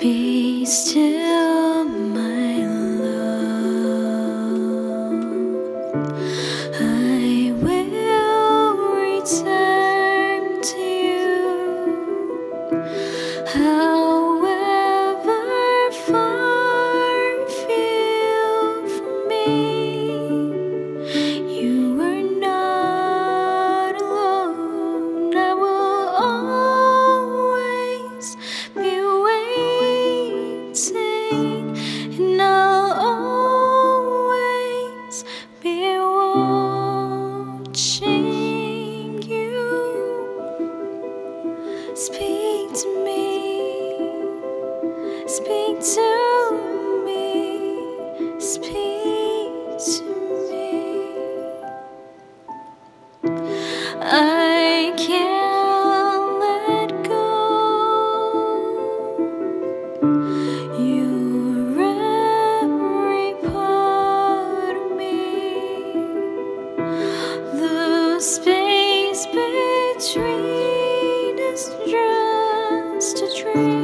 Be still, my love. I will return to you. However far feel from me, speak to me, speak to me. I can't let go. You're every part of me. The space between us just a dream.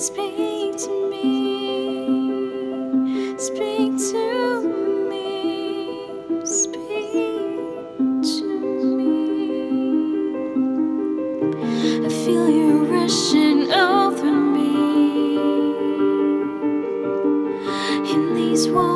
Speak to me. Speak to me. Speak to me. I feel you rushing over me in these walls.